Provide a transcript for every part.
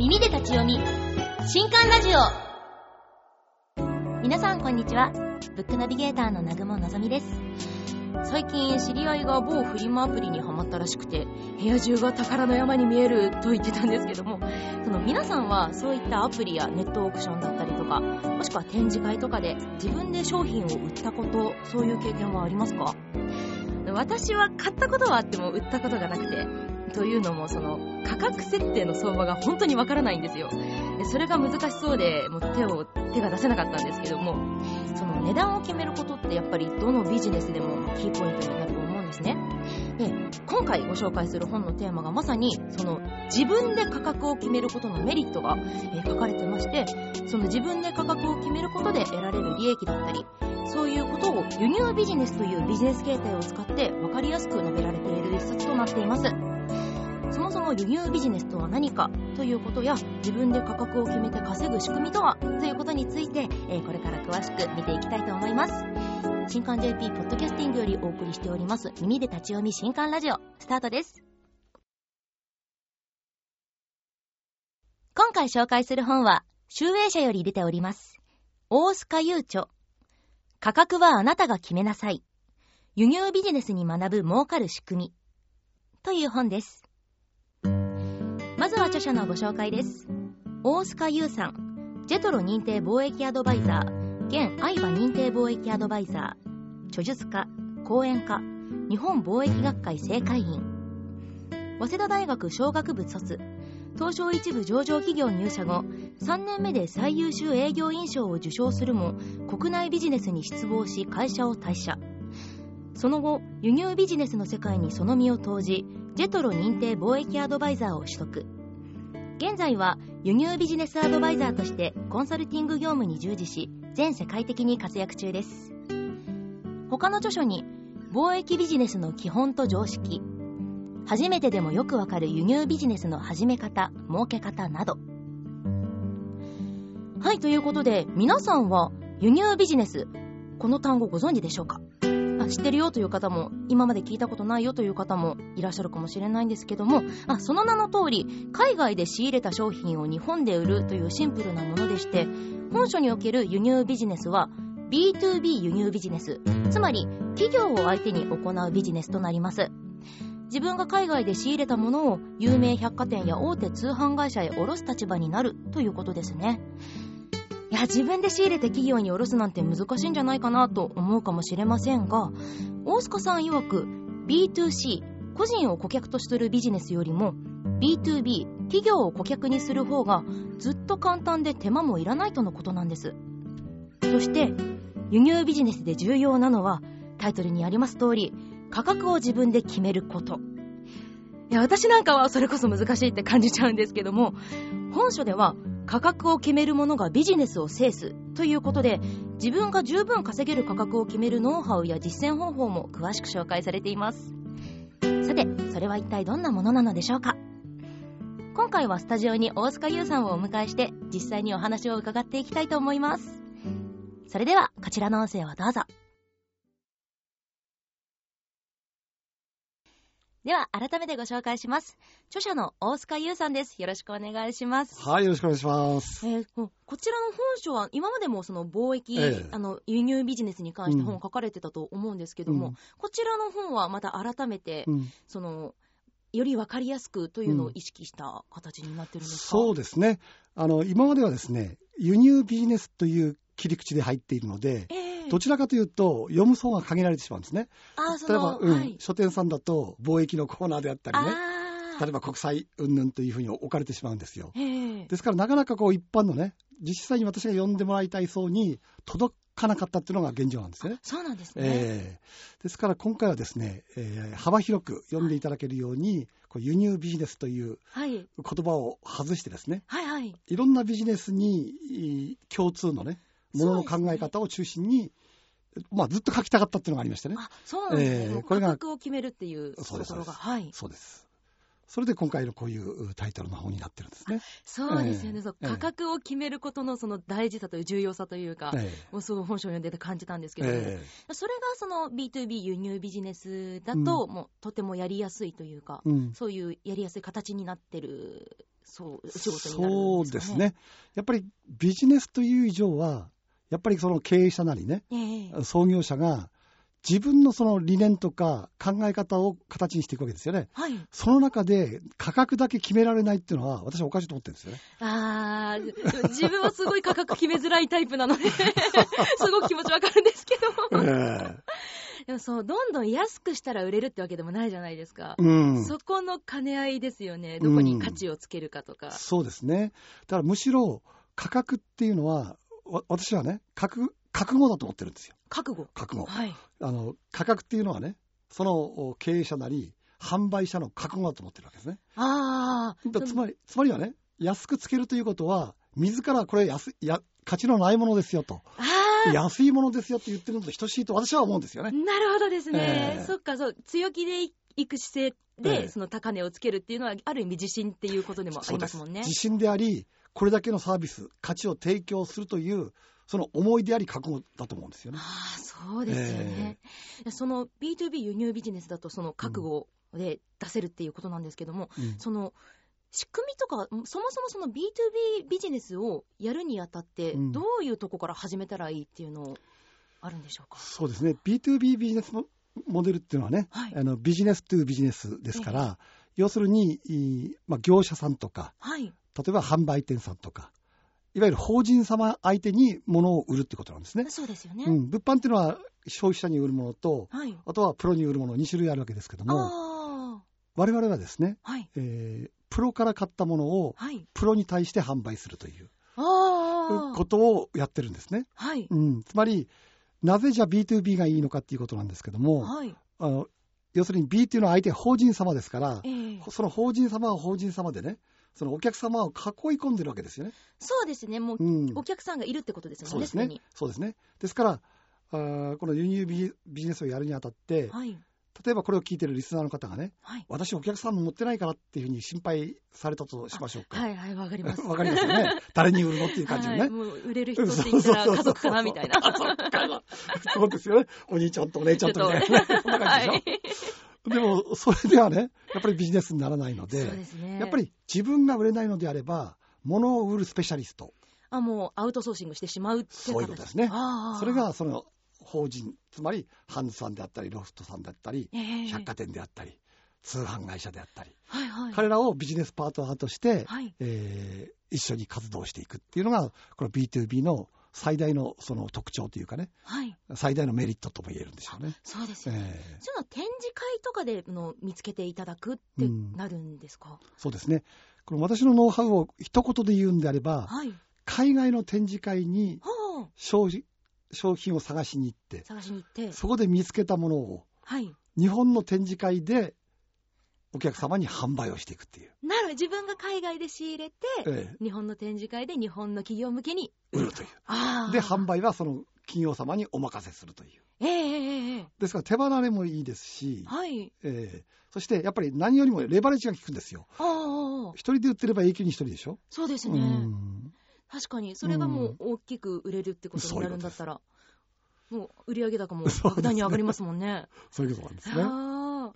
耳で立ち読み。新刊ラジオ。皆さんこんにちは。ブックナビゲーターの南雲のぞみです。最近知り合いが某フリマアプリにハマったらしくて部屋中が宝の山に見えると言ってたんですけどもその皆さんはそういったアプリやネットオークションだったりとかもしくは展示会とかで自分で商品を売ったことそういう経験はありますか？私は買ったことはあっても売ったことがなくてというのもその価格設定の相場が本当にわからないんですよ。それが難しそうでもう手を手が出せなかったんですけどもその値段を決めることってやっぱりどのビジネスでもキーポイントになると思うんですね。で今回ご紹介する本のテーマがまさにその自分で価格を決めることのメリットが、書かれてましてその自分で価格を決めることで得られる利益だったりそういうことを輸入ビジネスというビジネス形態を使って分かりやすく述べられている一冊となっています。そもそも輸入ビジネスとは何かということや自分で価格を決めて稼ぐ仕組みとはということについて、えーこれから詳しく見ていきたいと思います。新刊 JP ポッドキャスティングよりお送りしております。耳で立ち読み新刊ラジオスタートです。今回紹介する本は集英社より出ております。大須賀優著。価格はあなたが決めなさい。輸入ビジネスに学ぶ儲かる仕組み。という本です。まずは著者のご紹介です。大須賀優さんジェトロ認定貿易アドバイザー現愛馬認定貿易アドバイザー著述家講演家日本貿易学会正会員早稲田大学商学部卒東証一部上場企業入社後3年目で最優秀営業員賞を受賞するも国内ビジネスに失望し会社を退社。その後輸入ビジネスの世界にその身を投じジェトロ認定貿易アドバイザーを取得。現在は輸入ビジネスアドバイザーとしてコンサルティング業務に従事し全世界的に活躍中です。他の著書に貿易ビジネスの基本と常識初めてでもよくわかる輸入ビジネスの始め方儲け方など。はいということで皆さんは輸入ビジネスこの単語ご存知でしょうか？あ知ってるよという方も今まで聞いたことないよという方もいらっしゃるかもしれないんですけどもあその名の通り海外で仕入れた商品を日本で売るというシンプルなものでして本書における輸入ビジネスは B2B 輸入ビジネス。つまり企業を相手に行うビジネスとなります。自分が海外で仕入れたものを有名百貨店や大手通販会社へ卸す立場になるということですね。いや自分で仕入れて企業に卸すなんて難しいんじゃないかなと思うかもしれませんが大須賀さん曰く B2C 個人を顧客とするビジネスよりも B2B 企業を顧客にする方がずっと簡単で手間もいらないとのことなんです。そして輸入ビジネスで重要なのはタイトルにあります通り価格を自分で決めること。いや私なんかはそれこそ難しいって感じちゃうんですけども本書では価格を決めるものがビジネスを制すということで自分が十分稼げる価格を決めるノウハウや実践方法も詳しく紹介されています。さてそれは一体どんなものなのでしょうか？今回はスタジオに大塚優さんをお迎えして実際にお話を伺っていきたいと思います。それではこちらの音声をどうぞ。では改めてご紹介します。著者の大塚優さんです。よろしくお願いします。はい、よろしくお願いします。えーここちらの本書は今までもその貿易、ええ。あの輸入ビジネスに関して本うん。を書かれてたと思うんですけども、うん。こちらの本はまた改めて、うん、そのより分かりやすくというのを意識した形になってるんですか、そうですね。あの、今まではですね、輸入ビジネスという切り口で入っているので、ええどちらかというと、読む層が限られてしまうんですね。例えば、うんはい、書店さんだと、貿易のコーナーであったりね、例えば国際云々というふうに置かれてしまうんですよ。ええですから、なかなかこう、一般のね、実際に私が読んでもらいたい層に届かなかったっていうのが現状なんですよね。そうなんですね、えー。ですから今回はですね、えー幅広く読んでいただけるように、こう輸入ビジネスというはい。言葉を外してですね、はいはい。いろんなビジネスにい共通のね、ものの考え方を中心に、まあずっと書きたかったっていうのがありましてね。あそうなんですね、これが価格を決めるっていうとこそうです。ろが。はい。そうです。それで今回のこういうタイトルの本になってるんですね。そうですよね、そうええ。価格を決めることのその大事さという重要さというか、えもうそう本書を読んでて感じたんですけえども、えそれがその B2B 輸入ビジネスだと、もうとてもやりやすいというか、えうん、そういうやりやすい形になってるそう、お仕事になるそんですかね。うですね。やっぱりビジネスという以上は、やっぱりその経営者なりね、ええ創業者が自分のその理念とか考え方を形にしていくわけですよね。はい。その中で価格だけ決められないっていうのは私はおかしいと思ってるんですよね。あー、自分はすごい価格決めづらいタイプなので、すごく気持ちわかるんですけど。えでもそう、どんどん安くしたら売れるってわけでもないじゃないですかえ。うん。そこの兼ね合いですよね。どこに価値をつけるかとか。そうですね。だからむしろ価格っていうのは、わ私はね、覚覚悟だと思ってるんですよ。覚悟。覚悟。はい。あの、価格っていうのはね、その経営者なり、販売者の覚悟だと思ってるわけですね。ああ。だつまり、つまりはね、安くつけるということは、自らこれ安いや、価値のないものですよと、あ安いものですよって言ってるのと等しいと私は思うんですよあ。ね。なるほどですね。ええそっか、そう。強気でいく姿勢で、ええその高値をつけるっていうのは、ある意味自信っていうことでもありますもんね。自信であり、これだけのサービス、価値を提供するという、その思いであり覚悟だと思うんですよね。ああ、そうですよね。その B2B 輸入ビジネスだと、その覚悟で出せるっていうことなんですけども、うんその仕組みとか、そもそもその B2B ビジネスをやるにあたって、うんどういうとこから始めたらいいっていうのあるんでしょうか？そうですね。B2B ビジネスのモデルっていうのはね、はいあのビジネストゥビジネスですから、要するに、いいまあ、業者さんとか、はい。例えば販売店さんとか、いわゆる法人様相手に物を売るってことなんですね。そうですよね。うん、物販っていうのは消費者に売るものと、はい。あとはプロに売るもの2種類あるわけですけども、あ我々はですね、あ。はい。えープロから買ったものをはい。プロに対して販売するという。ことをやってるんですね。はい。うん、つまり、なぜじゃあ B2B がいいのかっていうことなんですけども、はい。あの要するに B っていうのは相手は法人様ですからえ、えその法人様は法人様でね、そのお客様を囲い込んでるわけですよね。そうですね。もう、うん、お客さんがいるってことですよね。そうですね。そうですね。ですから、あーこの輸入ビジビジネスをやるにあたって、はい。例えばこれを聞いてるリスナーの方がね、はい。私お客さんも持ってないからっていうふうに心配されたとしましょうか。はいはい、わかります。わかりますよね。誰に売るのっていう感じのね。はい、もう売れる人って言ったら家族かなみたいな。そうですよね。お兄ちゃんとお姉ちゃんとみたいなね。そんな感じでしょ。でも、それではね、やっぱりビジネスにならないのそうで、ですね。やっぱ。り自分が売れないのであれば、物を売るスペシャリスト。あ、もうアウトソーシングしてしまうってそういうことですね。それ、がその法人、つまりハンズさんであったり、ロフトさんであったり、ええ百貨店であったり、通販会社であったり、はいはい。彼らをビジネスパートナーとして、はい。えー一緒に活動していくっていうのが、この B2B の最大のその特徴というかね、はい。最大のメリットとも言えるんでしょうね。そうですよね。えーその展示会とかでの見つけていただくってうんなるんですか、そうですね。この私のノウハウを一言で言うんであれば、はい。海外の展示会に商品を探しに行って、探しに行って。そこで見つけたものをはい。日本の展示会でお客様に販売をしていくっていう。なるほど自分が海外で仕入れて、え日本の展示会で日本の企業向けにえ売るという。で、販売はその企業様にお任せするという。ええええええですから手離れもいいですし、はい。ええそしてやっぱり何よりもレバレッジが効くんですよ。ああ、一人で売ってれば永久に一人でしょ？うそうですね。ん確かに、それがもう大きく売れるってことになるんだったら、もう売上高も格段に上がりますもんね。そういうことなんですね。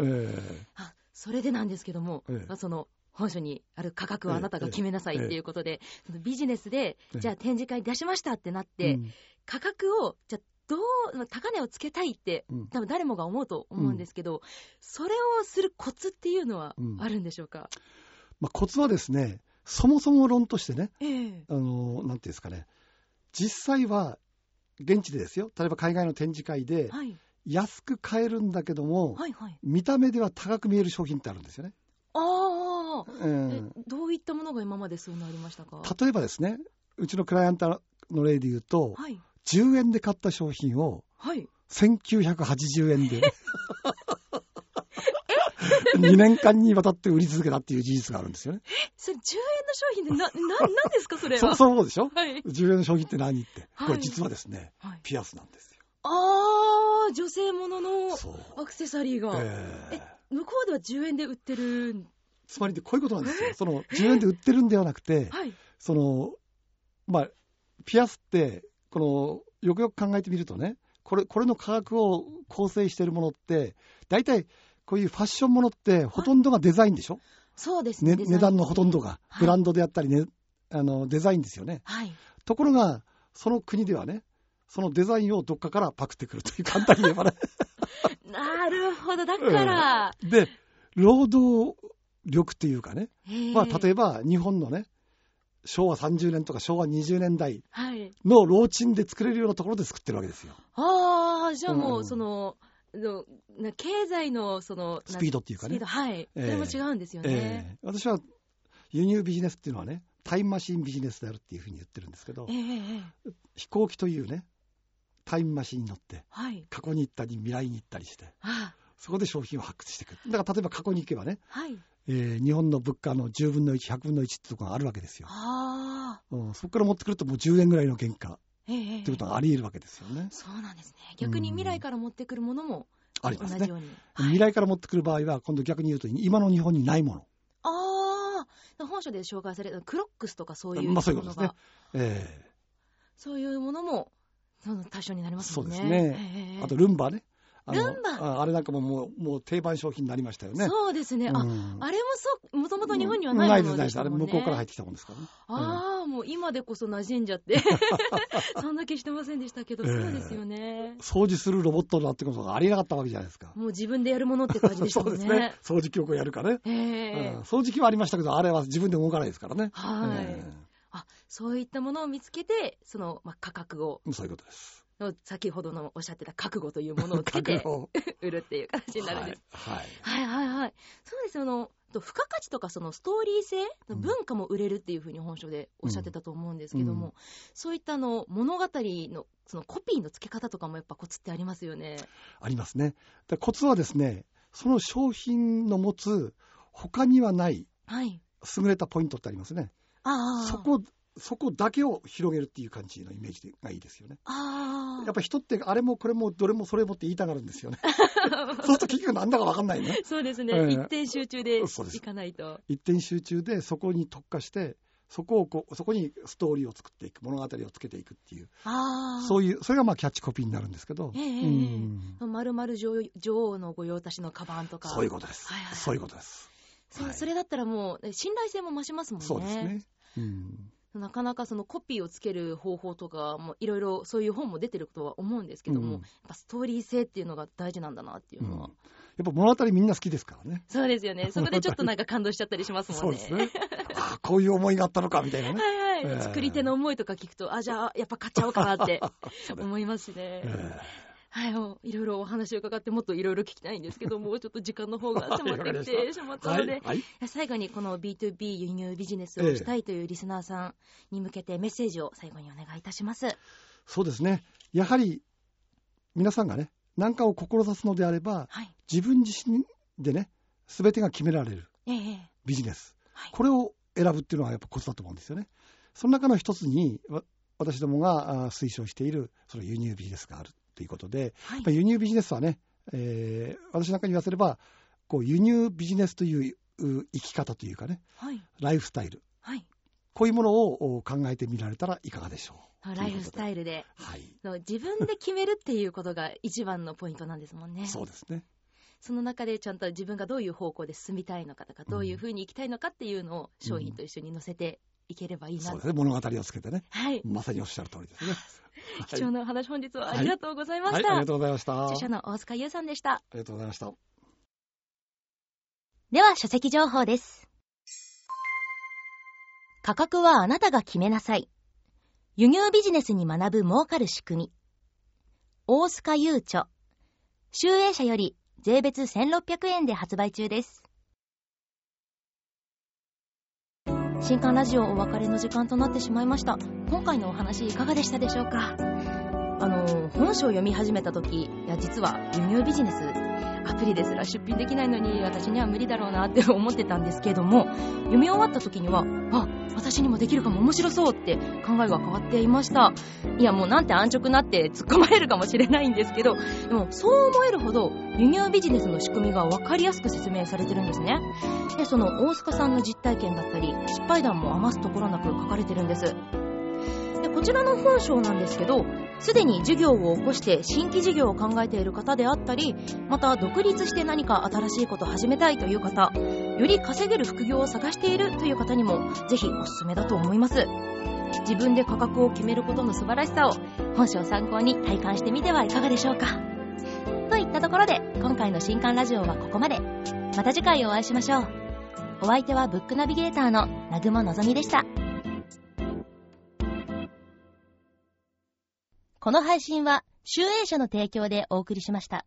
えあ、それでなんですけども、ええ。まあその本書にある価格はあなたが決めなさいっていうことで、そのビジネスで、ええ。じゃあ展示会出しましたってなっえて、価格を、じゃあどう、まあ高値をつけたいって、うん。多分誰もが思うと思うんですけど、それをするコツっていうのはうん。あるんでしょうか、まあ、コツはですね、そもそも論としてね、ええ。あの、なんていうんですかね、実際は現地でですよ、例えば海外の展示会ではい、安く買えるんだけども、はい、はい。見た目では高く見える商品ってあるんですよね。ああ、うえん、どういったものが今までそうなりましたか？例えばですね、うちのクライアントの例で言うと、はい、10円で買った商品をはい。1980円で、2年間にわたって売り続けたっていう事実があるんですよね。それ10円の商品でな、な、なんですかそれは？そそうでしょはい。10円の商品って何って。はいこれ実はですね、はい、ピアスなんですよ。ああ、女性ものの。アクセサリーが、えー向こうでは10円で売ってるん？つまりでこういうことなんですよ。その10円で売ってるんではなくて、はい。その、まあ、ピアスって、この、よくよく考えてみるとね、これ、これの価格を構成しているものって、大体、こういうファッションものって、ほとんどがデザインでしょ、そうですね。ね値段のほとんどがはいブランドであったり、ねあのデザインですよね。はい。ところが、その国ではね、そのデザインをどっかからパクってくるという簡単に言えばね。なるほど。だから、で、労働力っていうかね、まあ、例ええば日本のね、昭和30年とか昭和20年代はい。の老賃で作れるようなところで作ってるわけですよ。ああ、じゃあもう、うんその、のな経済の、その、スピードっていうかねスピード、はい。ええそれも違うんですよね。ええ私は輸入ビジネスっていうのはね、タイムマシンビジネスであるっていうふうに言ってるんですけどえ、えええ飛行機というね、タイムマシンに乗って、はい。過去に行ったり未来に行ったりして、あそこで商品を発掘していく。だから例えば過去に行けばね、はい。えー日本の物価の10分の1、100分の1ってところがあるわけですよ。ああ。うん、そこから持ってくるともう10円ぐらいの原価っええええてことがあり得るわけですよね。そうなんですね。逆に未来から持ってくるものもありますね。同じように。未来から持ってくる場合は、今度逆に言うと、今の日本にないもの。ああ、本書で紹介されたクロックスとかそういうもまあそういうこのとですねが、。えそういうものも対象になりますもんね。そうですねあと、ルンバね。ルンバ？ああれなんかももうもう定番商品になりましたよね。そうですね。あ、うんあれもそう、もともと日本にはないものないです、ないです。あれでしたもんね。向こうから入ってきたもんですからね。ああ、もう今でこそ馴染んじゃって。そんな気してませんでしたけど、ええそうですよね。掃除するロボットだってことがありえなかったわけじゃないですか。もう自分でやるものって感じでした そもうんですね。ね。掃除機をやるかね。ええうん掃除機はありましたけど、あれは自分で動かないですからね。はい、えあ、そういったものを見つけて、その、まあ、価格を、えそういうことです。先ほどのおっしゃってた覚悟というものをつけて 売るっていう形になるんです。はい。はいはいはい。そうですよ。あの、と付加価値とかそのストーリー性、うん文化も売れるっていうふうに本書でおっしゃってたと思うんですけども、うんそういったあの物語のそのコピーの付け方とかもやっぱコツってありますよね。ありますね。でコツはですね、その商品の持つ他にはないはい。優れたポイントってありますね。ああ。そこ、そこだけを広げるっていう感じのイメージがいいですよね。ああ。やっぱ人ってあれもこれもどれもそれもって言いたがるんですよね。そうすると結局なんだかわかんないね。そうですね、ええ一点集中でいかないと。一点集中でそこに特化して、そこをこう、そこにストーリーを作っていく、物語をつけていくっていう、ああ。そういう、それがまあキャッチコピーになるんですけど、ええええうんまるまる女女王の御用達のカバンとか。そういうことですはいはいはい。そういうことです。そそれだったらもう信頼性も増しますもんね。そうですね。うん。なかなかそのコピーをつける方法とかもいろいろそういう本も出てるとは思うんですけども、うん。やっぱストーリー性っていうのが大事なんだなっていうのは、うん。やっぱ物語みんな好きですからね。そうですよね。そこでちょっとなんか感動しちゃったりしますもんね。そうですね。ああ、こういう思いがあったのか、みたいなね。はいはい、ええ。作り手の思いとか聞くとあじゃあやっぱ買っちゃおうかなって 思いますしね、えはいいろいろお話を伺ってもっといろいろ聞きたいんですけど もうちょっと時間の方が迫ってきてしまっ。たので、はい。最後にこの B2B 輸入ビジネスをしたいというリスナーさんに向けてメッセージを最後にお願いいたします。そうですね。やはり、皆さんがね、何かを志すのであれば、はい。自分自身でね、すべてが決められるええビジネス。はいこれを選ぶっていうのはやっぱコツだと思うんですよね。その中の一つに、わ私どもがあ推奨している、その輸入ビジネスがあるということで、はい輸入ビジネスはね、えー私なんかに言わせれば、こう輸入ビジネスというう生き方というかね、はい。ライフスタイル、はい。こういうものをお考えてみられたらいかがでしょう。ライフスタイイルで。ル。はい。自分で決めるっていうことが一番のポイントなんですもんね。そうですね。その中でちゃんと自分がどういう方向で進みたいのかとか、どういうふうに生きたいのかっていうのを商品と一緒に載せていければいいなと。そうですね。物語をつけてね。はい。まさにおっしゃる通りですね。貴重なお話本日はありがとうございまはい、した。ありがとうございました。著者の大塚優さんでした。ありがとうございました。では書籍情報です。価格はあなたが決めなさい。輸入ビジネスに学ぶ儲かる仕組み。大須賀優著。集英社より税別1600円で発売中です。新刊ラジオお別れの時間となってしまいました。今回のお話いかがでしたでしょうか？あの、本書を読み始めた時、いや、実は輸入ビジネス、アプリですら出品できないのに私には無理だろうなって思ってたんですけども、読み終わった時には、あ、私にもできるかも面白そうって考えが変わっていました。いや、もうなんて安直なって突っ込まれるかもしれないんですけど、でもそう思えるほど輸入ビジネスの仕組みが分かりやすく説明されてるんですね。で、その大塚さんの実体験だったり、失敗談も余すところなく書かれてるんです。こちらの本書なんですけど、すでに事業を起こして新規事業を考えている方であったり、また独立して何か新しいことを始めたいという方、より稼げる副業を探しているという方にも、ぜひおすすめだと思います。自分で価格を決めることの素晴らしさを本書を参考に体感してみてはいかがでしょうか。といったところで、今回の新刊ラジオはここまで。また次回お会いしましょう。お相手はブックナビゲーターの南雲のぞみでした。この配信は、集英社の提供でお送りしました。